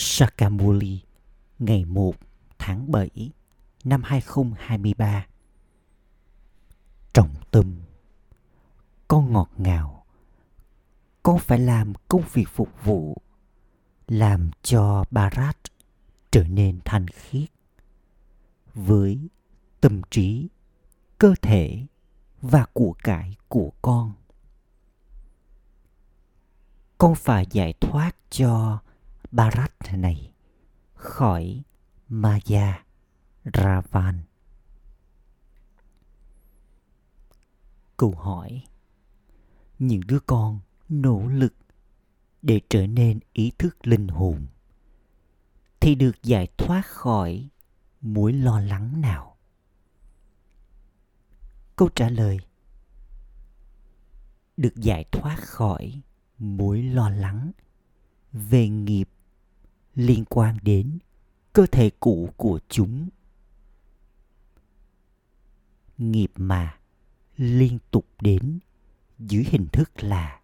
Sakamuli ngày 1 tháng 7 năm 2023 Trọng tâm Con ngọt ngào Con phải làm công việc phục vụ Làm cho Barat trở nên thanh khiết Với tâm trí, cơ thể và của cải của con? Con phải giải thoát cho Bharat này khỏi Maya Ravan. Câu hỏi Những đứa con nỗ lực để trở nên ý thức linh hồn thì được giải thoát khỏi mối lo lắng nào? Câu trả lời được giải thoát khỏi mối lo lắng về nghiệp liên quan đến cơ thể cũ của chúng. Nghiệp mà liên tục đến dưới hình thức là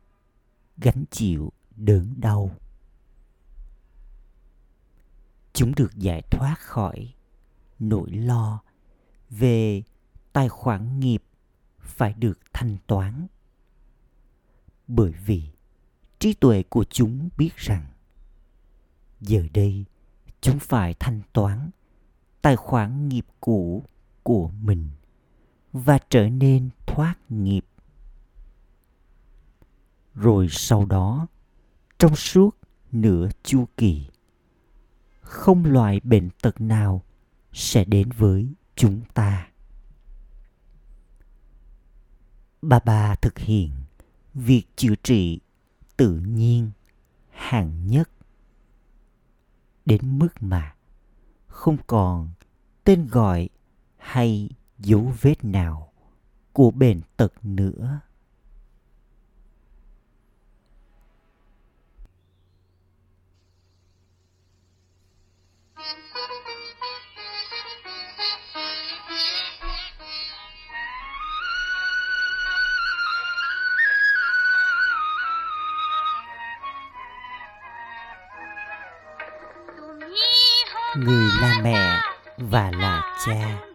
gánh chịu đớn đau. Chúng được giải thoát khỏi nỗi lo về tài khoản nghiệp phải được thanh toán. Bởi vì trí tuệ của chúng biết rằng giờ đây, chúng phải thanh toán tài khoản nghiệp cũ của mình và trở nên thoát nghiệp. Rồi sau đó, trong suốt nửa chu kỳ, không loại bệnh tật nào sẽ đến với chúng ta. Bà bà thực hiện việc chữa trị tự nhiên hàng nhất đến mức mà không còn tên gọi hay dấu vết nào của bệnh tật nữa. Người là mẹ và là cha.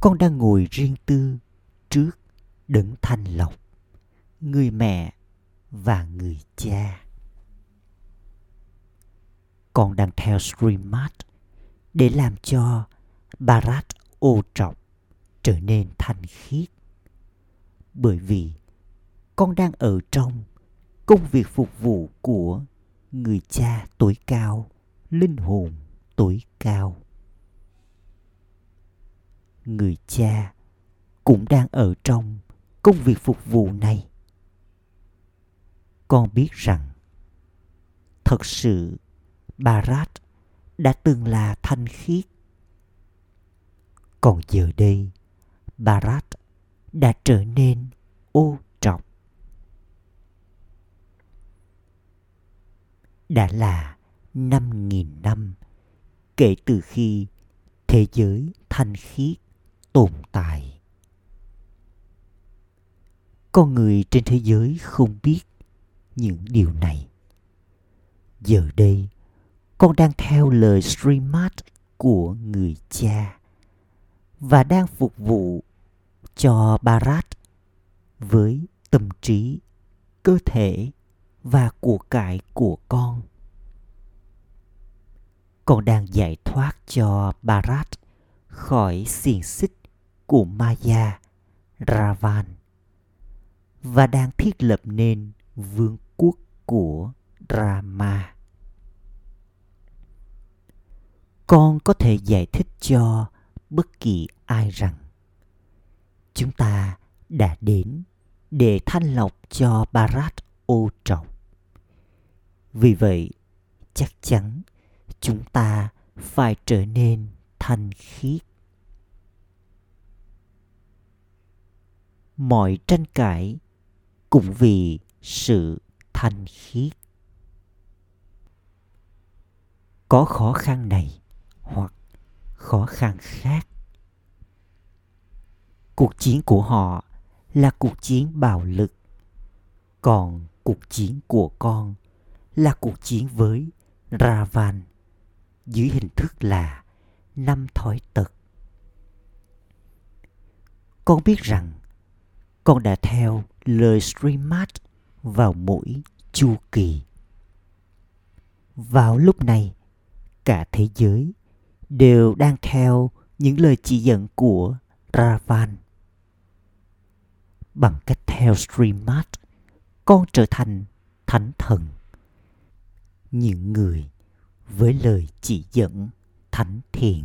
Con đang ngồi riêng tư trước đấng thanh lọc, người mẹ và người cha. Con đang theo Srimad để làm cho Barat ô trọc trở nên thanh khiết. Bởi vì con đang ở trong công việc phục vụ của người cha tối cao linh hồn tối cao người cha cũng đang ở trong công việc phục vụ này. Con biết rằng thật sự barat đã từng là thanh khiết. Còn giờ đây barat đã trở nên ô đã là năm nghìn năm kể từ khi thế giới thanh khiết tồn tại con người trên thế giới không biết những điều này giờ đây con đang theo lời streamat của người cha và đang phục vụ cho Barat với tâm trí, cơ thể và của cải của con. Con đang giải thoát cho Barat khỏi xiềng xích của Maya, Ravan và đang thiết lập nên vương quốc của Rama. Con có thể giải thích cho bất kỳ ai rằng chúng ta đã đến để thanh lọc cho Bharat ô trọng. Vì vậy, chắc chắn chúng ta phải trở nên thanh khiết. Mọi tranh cãi cũng vì sự thanh khiết. Có khó khăn này hoặc khó khăn khác, cuộc chiến của họ là cuộc chiến bạo lực, còn cuộc chiến của con là cuộc chiến với ravan dưới hình thức là năm thói tật con biết rằng con đã theo lời streamat vào mỗi chu kỳ. Vào lúc này, cả thế giới đều đang theo những lời chỉ dẫn của ravan. Bằng cách theo streamat con trở thành thánh thần. Những người với lời chỉ dẫn thánh thiền.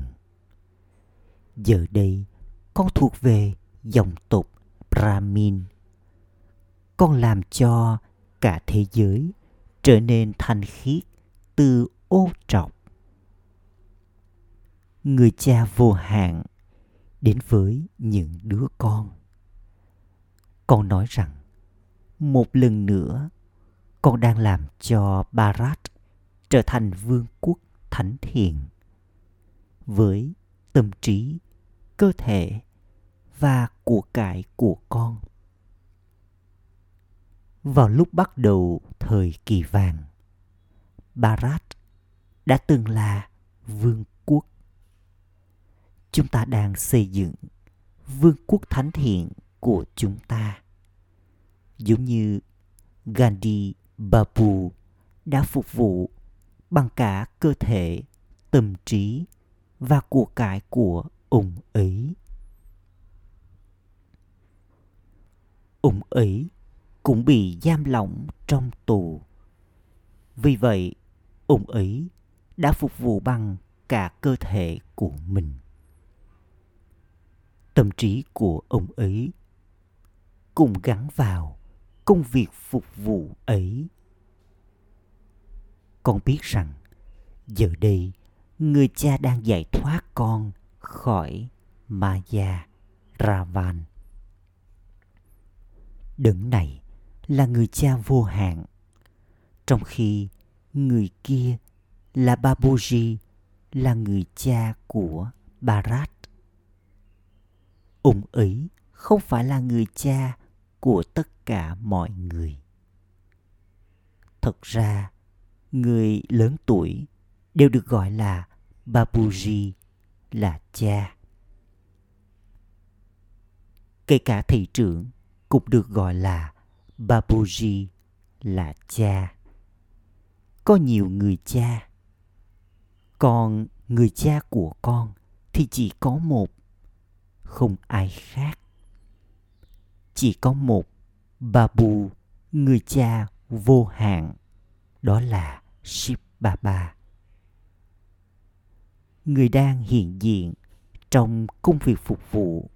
Giờ đây, con thuộc về dòng tộc brahmin con làm cho cả thế giới trở nên thanh khiết từ ô trọc. Người cha vô hạn đến với những đứa con. Con nói rằng một lần nữa con đang làm cho Barat trở thành vương quốc thánh thiện với tâm trí, cơ thể và của cải của con. Vào lúc bắt đầu thời kỳ vàng, Barat đã từng là vương quốc. Chúng ta đang xây dựng vương quốc thánh thiện của chúng ta. Giống như Gandhi Babu đã phục vụ bằng cả cơ thể, tâm trí và của cải của ông ấy. Ủng ấy cũng bị giam lỏng trong tù. Vì vậy, ủng ấy đã phục vụ bằng cả cơ thể của mình. Tâm trí của ông ấy cùng gắn vào công việc phục vụ ấy con biết rằng giờ đây người cha đang giải thoát con khỏi Maya Ravan. Đấng này là người cha vô hạn, trong khi người kia là Babuji là người cha của Barat. Ông ấy không phải là người cha của tất cả mọi người. Thật ra người lớn tuổi đều được gọi là babuji là cha. Kể cả thị trưởng cũng được gọi là babuji là cha. Có nhiều người cha. Còn người cha của con thì chỉ có một không ai khác. Chỉ có một Babu, người cha vô hạn, đó là Shiv Baba. Người đang hiện diện trong công việc phục vụ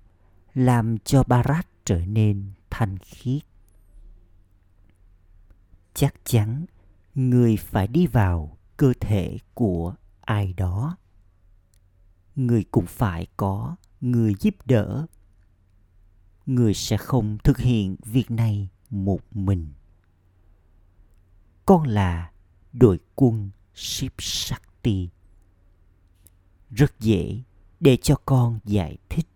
làm cho Barat trở nên thanh khiết. Chắc chắn người phải đi vào cơ thể của ai đó. Người cũng phải có người giúp đỡ người sẽ không thực hiện việc này một mình con là đội quân Ship Shakti. Rất dễ để cho con giải thích.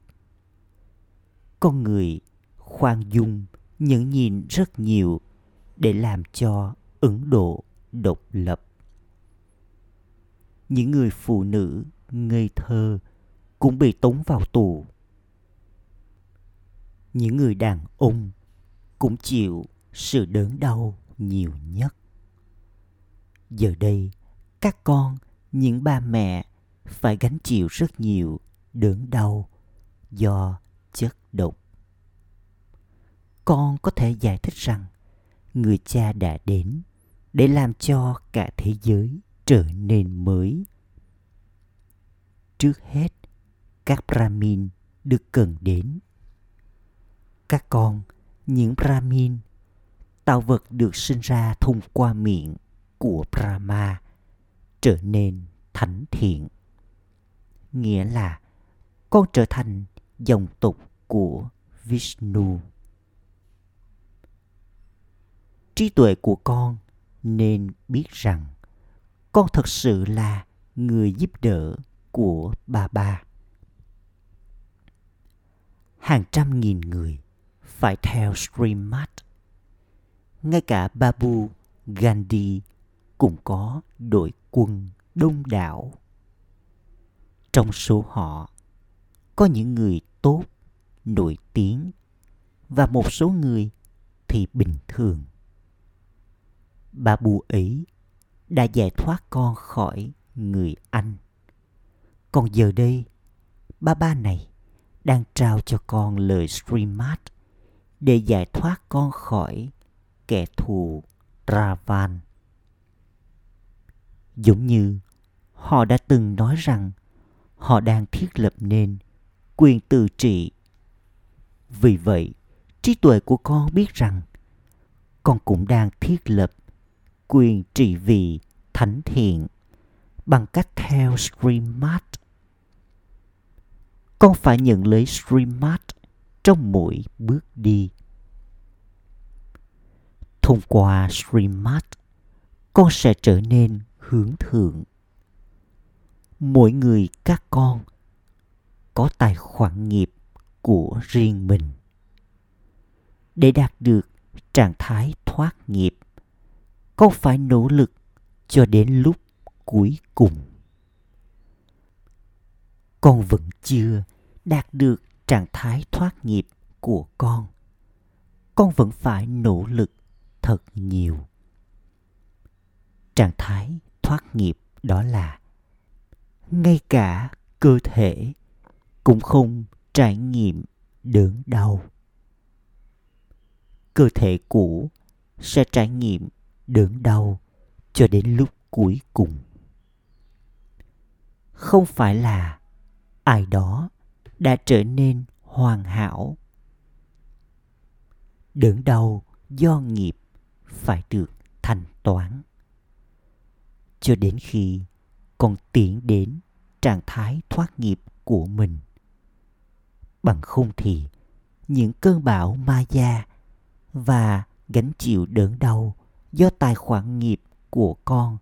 Con người khoan dung nhẫn nhìn rất nhiều để làm cho Ấn Độ độc lập. Những người phụ nữ ngây thơ cũng bị tống vào tù. Những người đàn ông cũng chịu sự đớn đau nhiều nhất. Giờ đây, các con, những ba mẹ phải gánh chịu rất nhiều đớn đau do chất độc. Con có thể giải thích rằng người cha đã đến để làm cho cả thế giới trở nên mới. Trước hết, các Brahmin được cần đến. Các con, những Brahmin, tạo vật được sinh ra thông qua miệng của Brahma trở nên thánh thiện. Nghĩa là con trở thành dòng tộc của Vishnu. Trí tuệ của con nên biết rằng con thật sự là người giúp đỡ của bà ba Hàng trăm nghìn người phải theo Srimad. Ngay cả Babu Gandhi cũng có đội quân đông đảo. Trong số họ có những người tốt, nổi tiếng và một số người thì bình thường. Babu ấy đã giải thoát con khỏi người anh. Còn giờ đây, ba ba này đang trao cho con lời streamat để giải thoát con khỏi kẻ thù Ravan. Giống như họ đã từng nói rằng họ đang thiết lập nên quyền tự trị. Vì vậy, trí tuệ của con biết rằng con cũng đang thiết lập quyền trị vì thánh thiện bằng cách theo Srimad. Con phải nhận lấy Srimad trong mỗi bước đi. Thông qua Srimad, con sẽ trở nên hướng thượng. Mỗi người các con có tài khoản nghiệp của riêng mình. Để đạt được trạng thái thoát nghiệp, con phải nỗ lực cho đến lúc cuối cùng. Con vẫn chưa đạt được trạng thái thoát nghiệp của con. Con vẫn phải nỗ lực thật nhiều. Trạng thái thoát nghiệp đó là ngay cả cơ thể cũng không trải nghiệm đớn đau. Cơ thể cũ sẽ trải nghiệm đớn đau cho đến lúc cuối cùng. Không phải là ai đó đã trở nên hoàn hảo. Đớn đau do nghiệp phải được thanh toán. Cho đến khi con tiến đến trạng thái thoát nghiệp của mình. Bằng không thì những cơn bão ma gia và gánh chịu đớn đau do tài khoản nghiệp của con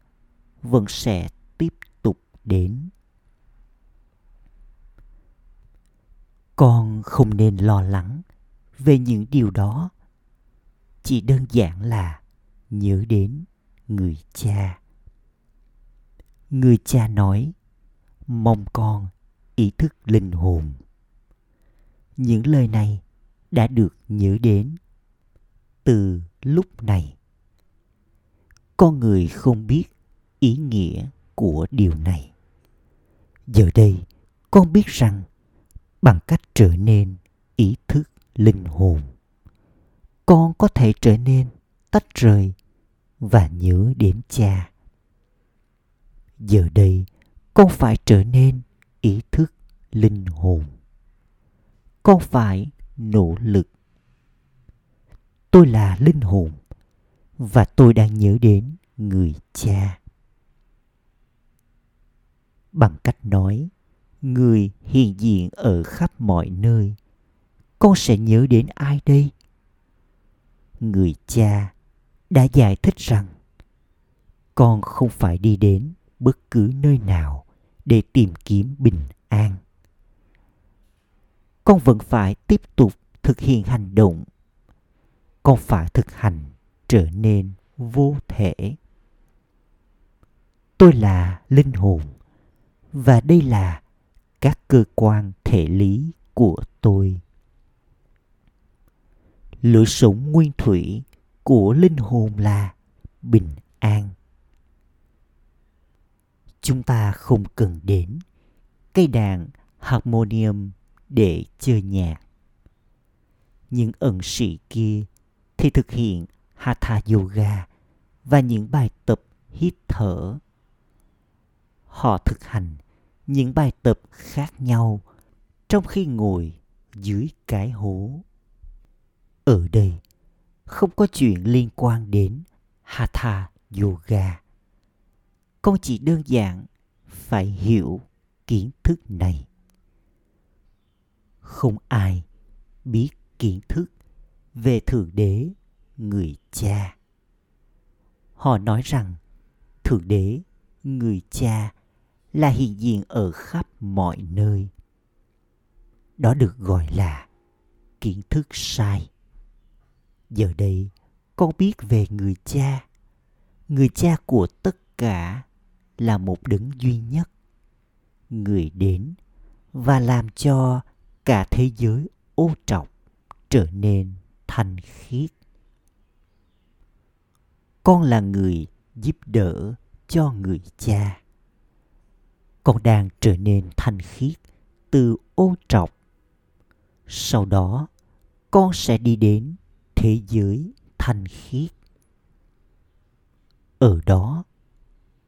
vẫn sẽ tiếp tục đến. Con không nên lo lắng về những điều đó. Chỉ đơn giản là nhớ đến người cha. Người cha nói, mong con ý thức linh hồn. Những lời này đã được nhớ đến từ lúc này con người không biết ý nghĩa của điều này. Giờ đây, con biết rằng bằng cách trở nên ý thức linh hồn, con có thể trở nên tách rời và nhớ đến cha. Giờ đây, con phải trở nên ý thức linh hồn. Con phải nỗ lực. Tôi là linh hồn và tôi đang nhớ đến người cha. Bằng cách nói, người hiện diện ở khắp mọi nơi, con sẽ nhớ đến ai đây? Người cha đã giải thích rằng, con không phải đi đến bất cứ nơi nào để tìm kiếm bình an. Con vẫn phải tiếp tục thực hiện hành động. Con phải thực hành trở nên vô thể. Tôi là linh hồn, và đây là các cơ quan thể lý của tôi. Lửa sống nguyên thủy của linh hồn là bình an. Chúng ta không cần đến cây đàn harmonium để chơi nhạc. Những ẩn sĩ kia thì thực hiện hatha yoga và những bài tập hít thở. Họ thực hành những bài tập khác nhau trong khi ngồi dưới cái hố. Ở đây không có chuyện liên quan đến hatha yoga. Con chỉ đơn giản phải hiểu kiến thức này. Không ai biết kiến thức về thượng đế người cha. Họ nói rằng, thượng đế, người cha, là hiện diện ở khắp mọi nơi. Đó được gọi là kiến thức sai. Giờ đây, con biết về người cha. Người cha của tất cả là một đấng duy nhất. Người đến và làm cho cả thế giới ô trọc trở nên thanh khiết con là người giúp đỡ cho người cha. Con đang trở nên thanh khiết từ ô trọc. Sau đó, con sẽ đi đến thế giới thanh khiết. Ở đó,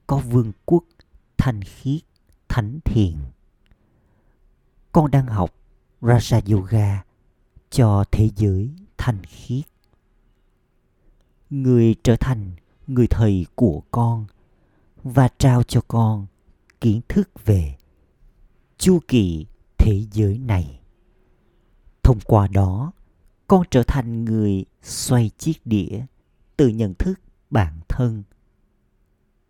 có vương quốc thanh khiết, thánh thiền con đang học raja yoga cho thế giới thanh khiết người trở thành người thầy của con và trao cho con kiến thức về chu kỳ thế giới này. Thông qua đó, con trở thành người xoay chiếc đĩa từ nhận thức bản thân.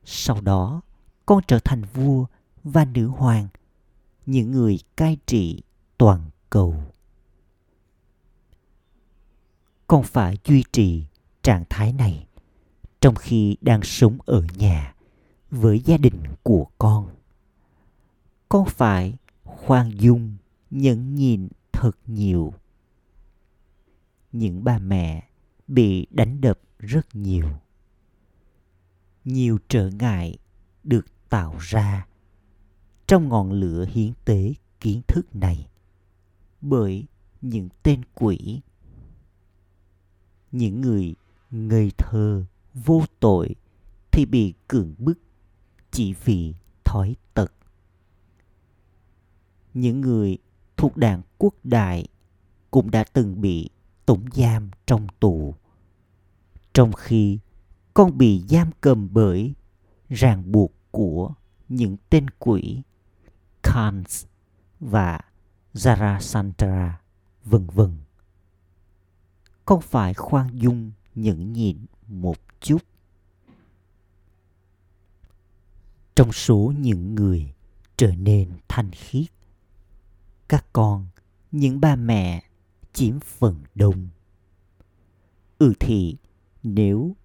Sau đó, con trở thành vua và nữ hoàng, những người cai trị toàn cầu. Con phải duy trì trạng thái này, trong khi đang sống ở nhà với gia đình của con. Con phải khoan dung nhẫn nhịn thật nhiều? Những bà mẹ bị đánh đập rất nhiều. Nhiều trở ngại được tạo ra trong ngọn lửa hiến tế kiến thức này bởi những tên quỷ. Những người ngây thơ, vô tội thì bị cưỡng bức chỉ vì thói tật. Những người thuộc đảng quốc đại cũng đã từng bị tống giam trong tù. Trong khi con bị giam cầm bởi ràng buộc của những tên quỷ Khans và Zarasandra vân vân. Con phải khoan dung nhẫn nhịn một chút. Trong số những người trở nên thanh khiết, các con, những ba mẹ chiếm phần đông. Ừ thì, nếu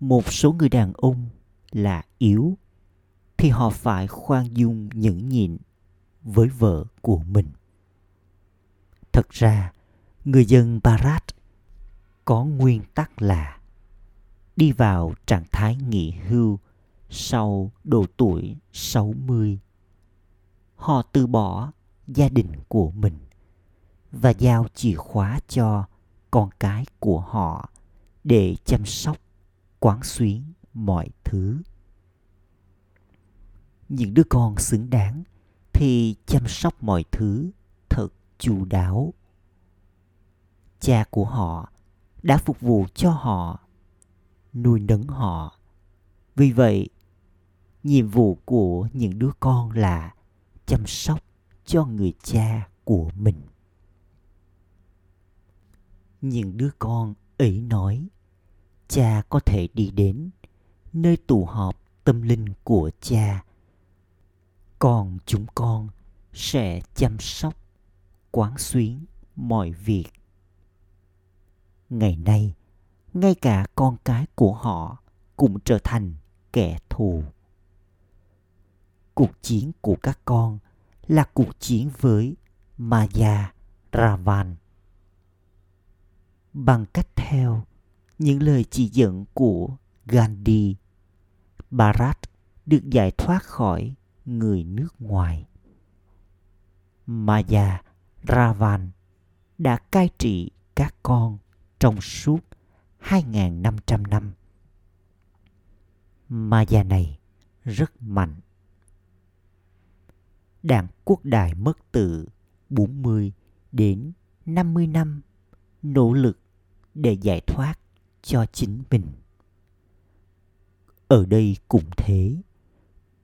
một số người đàn ông là yếu, thì họ phải khoan dung nhẫn nhịn với vợ của mình. Thật ra, người dân barat có nguyên tắc là đi vào trạng thái nghỉ hưu sau độ tuổi 60. Họ từ bỏ gia đình của mình và giao chìa khóa cho con cái của họ để chăm sóc, quán xuyến mọi thứ những đứa con xứng đáng thì chăm sóc mọi thứ thật chu đáo cha của họ đã phục vụ cho họ, nuôi nấng họ. Vì vậy, nhiệm vụ của những đứa con là chăm sóc cho người cha của mình. Những đứa con ấy nói, cha có thể đi đến nơi tụ họp tâm linh của cha. Còn chúng con sẽ chăm sóc, quán xuyến mọi việc ngày nay, ngay cả con cái của họ cũng trở thành kẻ thù. Cuộc chiến của các con là cuộc chiến với maya ravan. Bằng cách theo những lời chỉ dẫn của gandhi, bharat được giải thoát khỏi người nước ngoài. Maya ravan đã cai trị các con trong suốt 2.500 năm. Maya này rất mạnh. Đảng quốc đại mất từ 40 đến 50 năm nỗ lực để giải thoát cho chính mình. Ở đây cũng thế,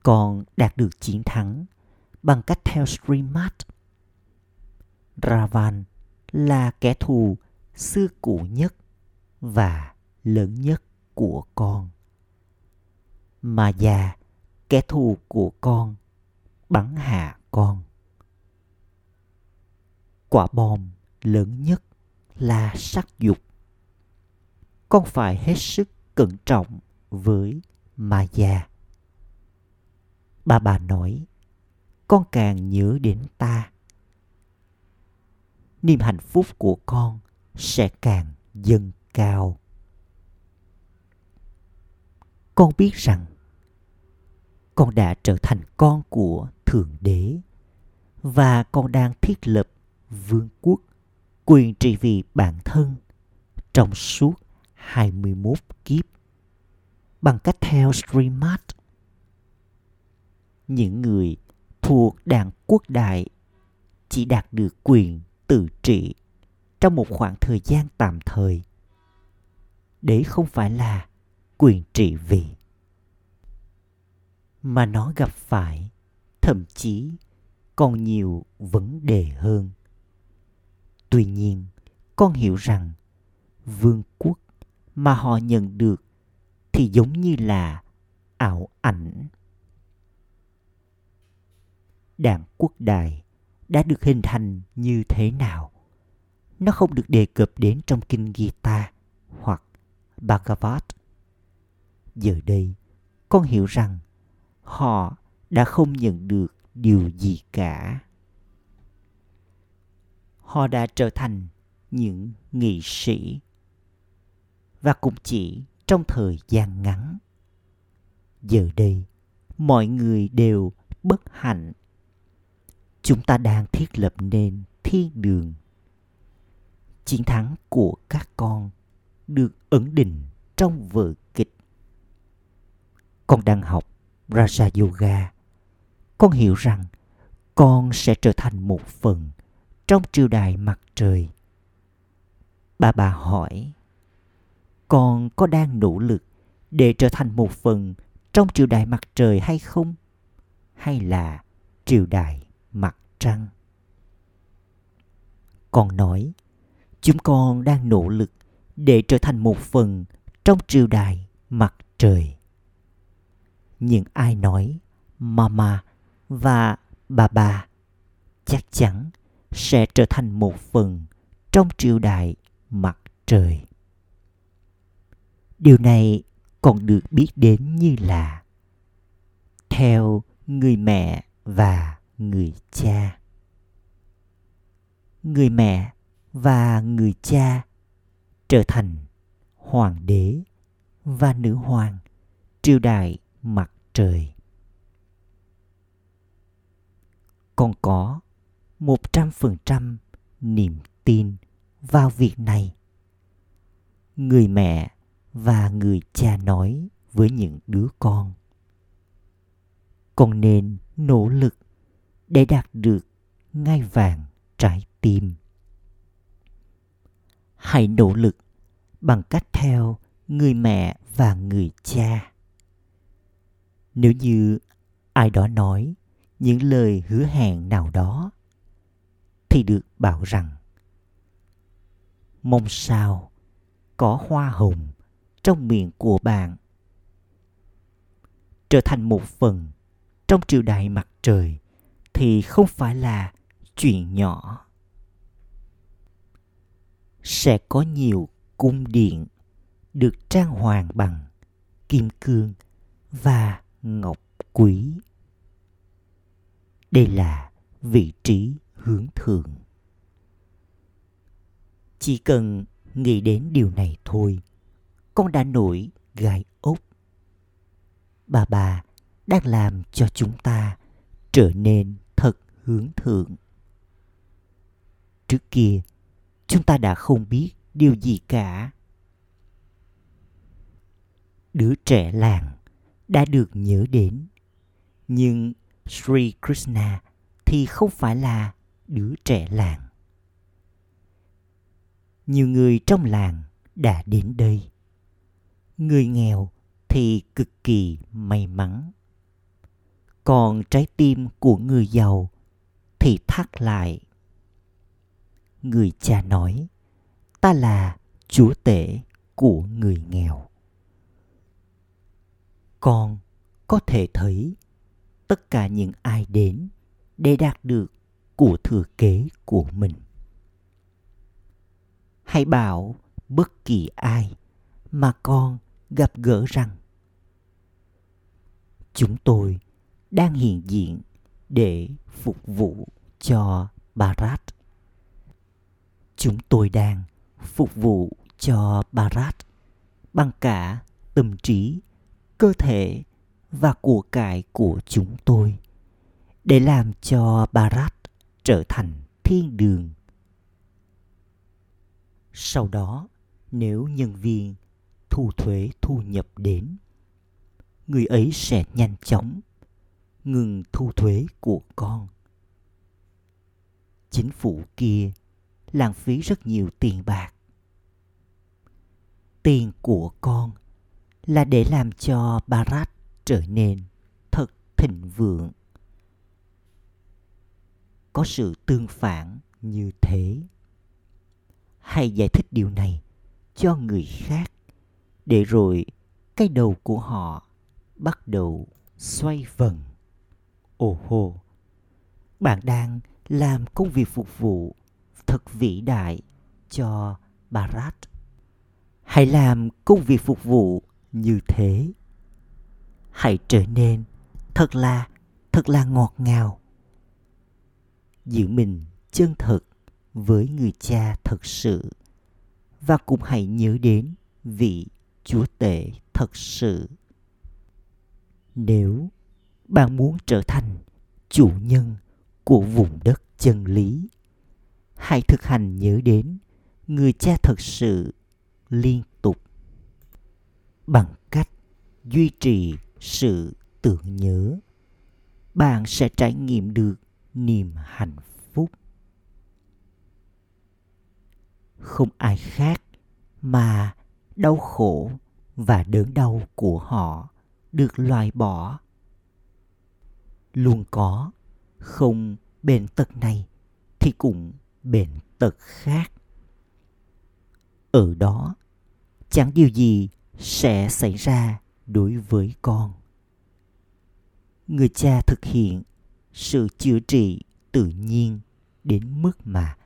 còn đạt được chiến thắng bằng cách theo Srimad. Ravan là kẻ thù xưa cũ nhất và lớn nhất của con. Mà già, kẻ thù của con, bắn hạ con. Quả bom lớn nhất là sắc dục. Con phải hết sức cẩn trọng với ma già. Bà bà nói, con càng nhớ đến ta. Niềm hạnh phúc của con sẽ càng dâng cao. Con biết rằng con đã trở thành con của Thượng Đế và con đang thiết lập vương quốc quyền trị vì bản thân trong suốt 21 kiếp bằng cách theo streamart, Những người thuộc đảng quốc đại chỉ đạt được quyền tự trị trong một khoảng thời gian tạm thời. Đấy không phải là quyền trị vì, mà nó gặp phải thậm chí còn nhiều vấn đề hơn. Tuy nhiên, con hiểu rằng vương quốc mà họ nhận được thì giống như là ảo ảnh. Đảng quốc đài đã được hình thành như thế nào? Nó không được đề cập đến trong kinh Gita hoặc Bhagavad. Giờ đây, con hiểu rằng họ đã không nhận được điều gì cả. Họ đã trở thành những nghị sĩ và cũng chỉ trong thời gian ngắn. Giờ đây, mọi người đều bất hạnh. Chúng ta đang thiết lập nên thiên đường chiến thắng của các con được ẩn định trong vở kịch. Con đang học Raja Yoga. Con hiểu rằng con sẽ trở thành một phần trong triều đại mặt trời. Bà bà hỏi, con có đang nỗ lực để trở thành một phần trong triều đại mặt trời hay không? Hay là triều đại mặt trăng? Con nói, chúng con đang nỗ lực để trở thành một phần trong triều đại mặt trời. Những ai nói mama và bà bà chắc chắn sẽ trở thành một phần trong triều đại mặt trời. Điều này còn được biết đến như là theo người mẹ và người cha. Người mẹ và người cha trở thành hoàng đế và nữ hoàng triều đại mặt trời. Con có một trăm phần trăm niềm tin vào việc này. Người mẹ và người cha nói với những đứa con. Con nên nỗ lực để đạt được ngai vàng trái tim hãy nỗ lực bằng cách theo người mẹ và người cha. Nếu như ai đó nói những lời hứa hẹn nào đó, thì được bảo rằng, mong sao có hoa hồng trong miệng của bạn trở thành một phần trong triều đại mặt trời thì không phải là chuyện nhỏ sẽ có nhiều cung điện được trang hoàng bằng kim cương và ngọc quý. Đây là vị trí hướng thượng. Chỉ cần nghĩ đến điều này thôi, con đã nổi gai ốc. Bà bà đang làm cho chúng ta trở nên thật hướng thượng. Trước kia chúng ta đã không biết điều gì cả. Đứa trẻ làng đã được nhớ đến. Nhưng sri krishna thì không phải là đứa trẻ làng. Nhiều người trong làng đã đến đây. Người nghèo thì cực kỳ may mắn. Còn trái tim của người giàu thì thắt lại người cha nói, ta là chúa tể của người nghèo con có thể thấy tất cả những ai đến để đạt được của thừa kế của mình hãy bảo bất kỳ ai mà con gặp gỡ rằng, chúng tôi đang hiện diện để phục vụ cho Barat. Chúng tôi đang phục vụ cho Barat bằng cả tâm trí, cơ thể và của cải của chúng tôi để làm cho Barat trở thành thiên đường. Sau đó, nếu nhân viên thu thuế thu nhập đến, người ấy sẽ nhanh chóng ngừng thu thuế của con. Chính phủ kia lãng phí rất nhiều tiền bạc. Tiền của con là để làm cho Barat trở nên thật thịnh vượng. Có sự tương phản như thế. Hãy giải thích điều này cho người khác để rồi cái đầu của họ bắt đầu xoay vần. Ồ hồ, bạn đang làm công việc phục vụ thật vĩ đại cho Barat. Hãy làm công việc phục vụ như thế. Hãy trở nên thật là, thật là ngọt ngào. Giữ mình chân thật với người cha thật sự và cũng hãy nhớ đến vị chúa tể thật sự nếu bạn muốn trở thành chủ nhân của vùng đất chân lý hãy thực hành nhớ đến người cha thật sự liên tục bằng cách duy trì sự tưởng nhớ. Bạn sẽ trải nghiệm được niềm hạnh phúc. Không ai khác mà đau khổ và đớn đau của họ được loại bỏ. Luôn có, không bệnh tật này thì cũng bệnh tật khác. Ở đó chẳng điều gì sẽ xảy ra đối với con. Người cha thực hiện sự chữa trị tự nhiên đến mức mà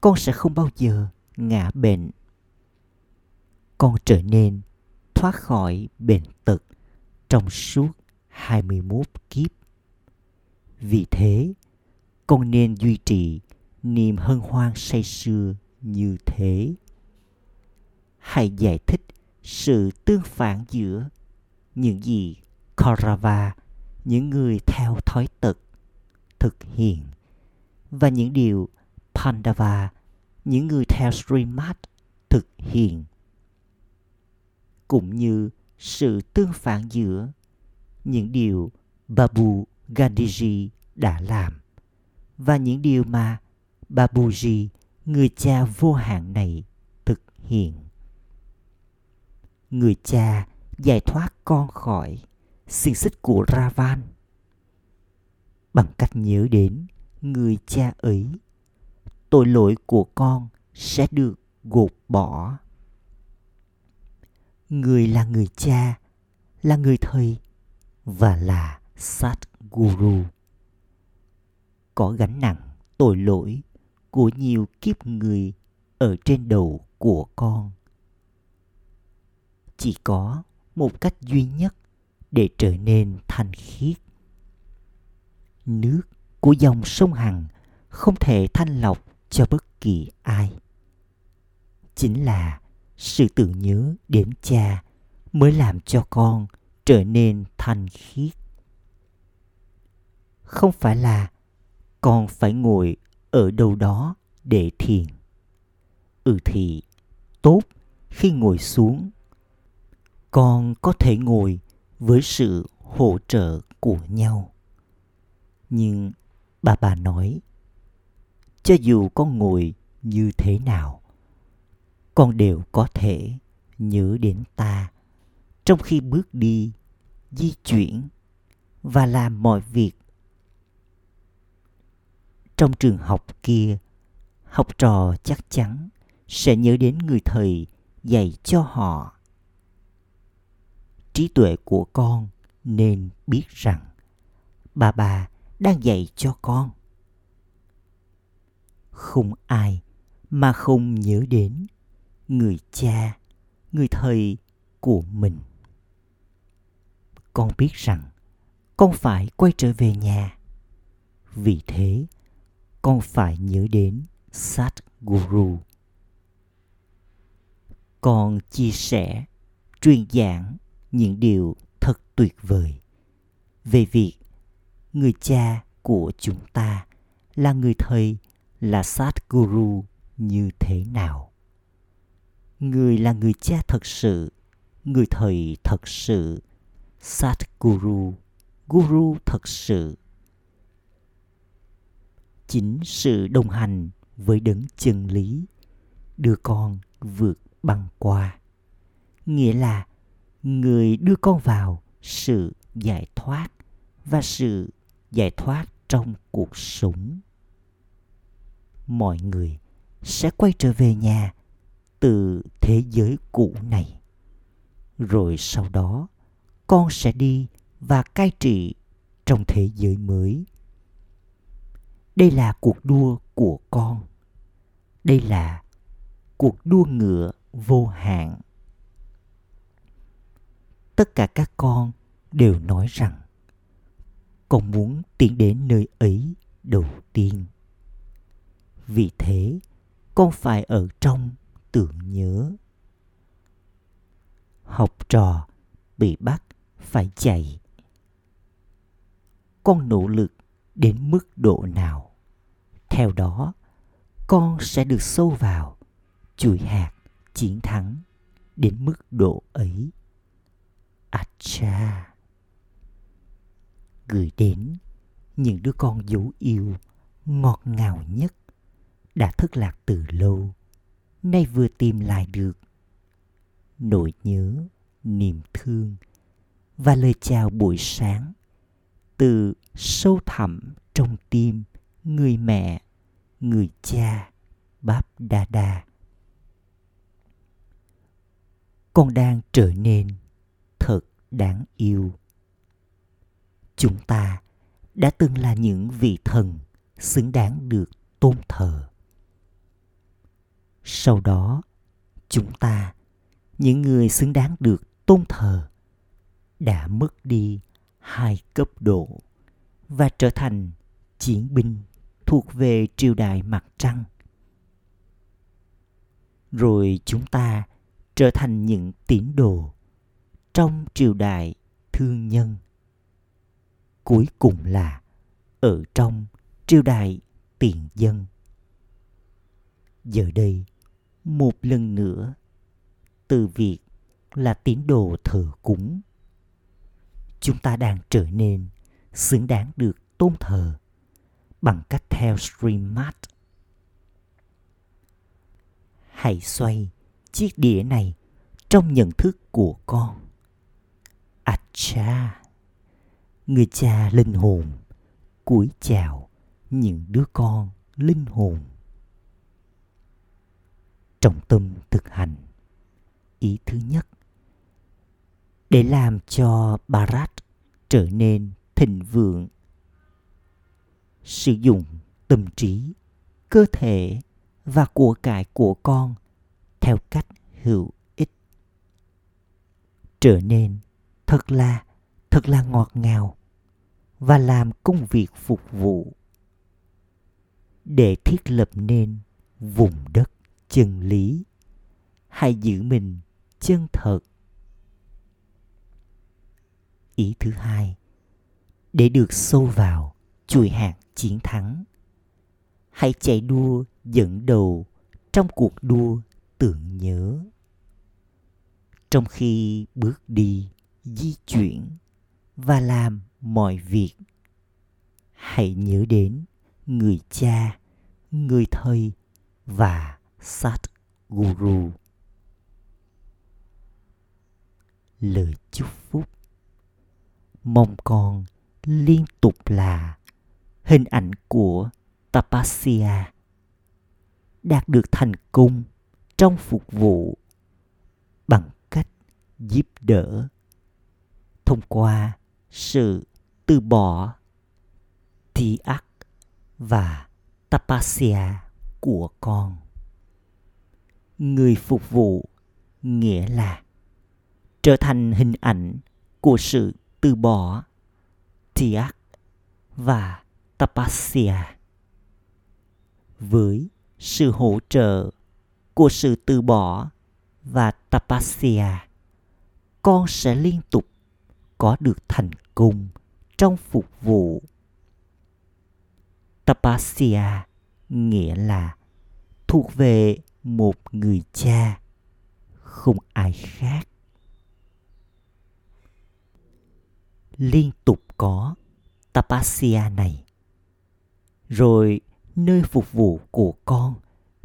con sẽ không bao giờ ngã bệnh. Con trở nên thoát khỏi bệnh tật trong suốt 21 kiếp. Vì thế, con nên duy trì niềm hân hoan say sưa như thế. Hãy giải thích sự tương phản giữa những gì Kaurava, những người theo thói tật, thực hiện, và những điều Pandava, những người theo Srimad, thực hiện cũng như sự tương phản giữa những điều Babu Gandhiji đã làm và những điều mà Babuji, người cha vô hạn này, thực hiện. Người cha giải thoát con khỏi xiềng xích của Ravan. Bằng cách nhớ đến người cha ấy tội lỗi của con sẽ được gột bỏ. Người là người cha là người thầy và là sát guru có gánh nặng tội lỗi của nhiều kiếp người ở trên đầu của con. Chỉ có một cách duy nhất để trở nên thanh khiết. Nước của dòng sông hằng không thể thanh lọc cho bất kỳ ai. Chính là sự tưởng nhớ đến cha mới làm cho con trở nên thanh khiết. Không phải là con phải ngồi ở đâu đó để thiền. Ừ thì, tốt khi ngồi xuống. Con có thể ngồi với sự hỗ trợ của nhau. Nhưng bà bà nói, cho dù con ngồi như thế nào, con đều có thể nhớ đến ta. Trong khi bước đi, di chuyển và làm mọi việc trong trường học kia. Học trò chắc chắn sẽ nhớ đến người thầy dạy cho họ. Trí tuệ của con nên biết rằng bà bà đang dạy cho con. Không ai mà không nhớ đến người cha, người thầy của mình. Con biết rằng con phải quay trở về nhà. Vì thế con phải nhớ đến sát guru con chia sẻ, truyền giảng những điều thật tuyệt vời về việc người cha của chúng ta là người thầy, là sát guru như thế nào. Người là người cha thật sự, người thầy thật sự sát guru guru thật sự chính sự đồng hành với đấng chân lý đưa con vượt băng qua. Nghĩa là người đưa con vào sự giải thoát và sự giải thoát trong cuộc sống. Mọi người sẽ quay trở về nhà từ thế giới cũ này. Rồi sau đó, con sẽ đi và cai trị trong thế giới mới đây là cuộc đua của con. Đây là cuộc đua ngựa vô hạn. Tất cả các con đều nói rằng, con muốn tiến đến nơi ấy đầu tiên. Vì thế, con phải ở trong tưởng nhớ. Học trò bị bắt phải chạy. Con nỗ lực đến mức độ nào? Theo đó, con sẽ được sâu vào chuỗi hạt, chiến thắng đến mức độ ấy. Acha. Gửi đến những đứa con dấu yêu ngọt ngào nhất đã thất lạc từ lâu, nay vừa tìm lại được. Nỗi nhớ, niềm thương và lời chào buổi sáng từ sâu thẳm trong tim người mẹ, người cha, báp đa đa. Con đang trở nên thật đáng yêu. Chúng ta đã từng là những vị thần xứng đáng được tôn thờ. Sau đó, chúng ta, những người xứng đáng được tôn thờ, đã mất đi hai cấp độ và trở thành chiến binh thuộc về triều đại mặt trăng. Rồi chúng ta trở thành những tín đồ trong triều đại thương nhân. Cuối cùng là ở trong triều đại tiền dân. Giờ đây, một lần nữa, từ việc là tín đồ thờ cúng, chúng ta đang trở nên xứng đáng được tôn thờ bằng cách theo stream mat hãy xoay chiếc đĩa này trong nhận thức của con. Acha, người cha linh hồn, cúi chào những đứa con linh hồn. Trọng tâm thực hành, ý thứ nhất, để làm cho barat trở nên thịnh vượng sử dụng tâm trí, cơ thể và của cải của con theo cách hữu ích. Trở nên thật là thật là ngọt ngào và làm công việc phục vụ. Để thiết lập nên vùng đất chân lý, hãy giữ mình chân thật. Ý thứ hai, để được sâu vào chuỗi hạt chiến thắng. Hãy chạy đua, dẫn đầu trong cuộc đua tưởng nhớ. Trong khi bước đi, di chuyển và làm mọi việc, hãy nhớ đến người cha, người thầy và sát guru lời chúc phúc. Mong con liên tục là hình ảnh của tapasya đạt được thành công trong phục vụ bằng cách giúp đỡ thông qua sự từ bỏ thi ác và tapasya của con. Người phục vụ nghĩa là trở thành hình ảnh của sự từ bỏ tiak và tapasya với sự hỗ trợ của sự từ bỏ và tapasya. Con sẽ liên tục có được thành công trong phục vụ. Tapasya nghĩa là thuộc về một người cha, không ai khác. Liên tục có tapasya này rồi nơi phục vụ của con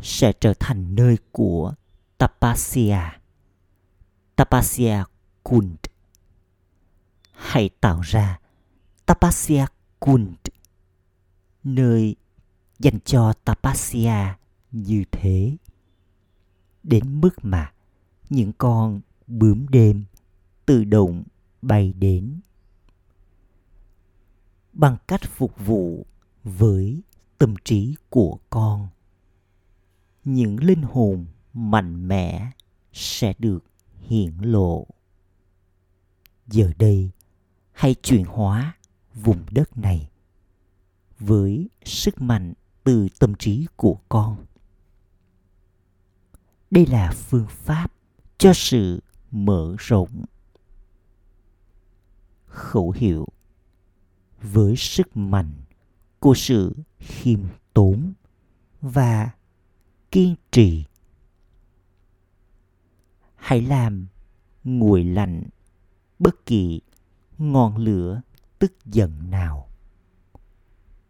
sẽ trở thành nơi của tapasya tapasya kund. Hãy tạo ra tapasya kund, nơi dành cho tapasya như thế, đến mức mà những con bướm đêm tự động bay đến. Bằng cách phục vụ với tâm trí của con. Những linh hồn mạnh mẽ sẽ được hiển lộ. Giờ đây, hãy chuyển hóa vùng đất này với sức mạnh từ tâm trí của con. Đây là phương pháp cho sự mở rộng, khẩu hiệu với sức mạnh của sự khiêm tốn và kiên trì. Hãy làm nguội lạnh bất kỳ ngọn lửa tức giận nào.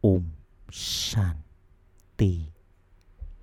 Ôm shanti.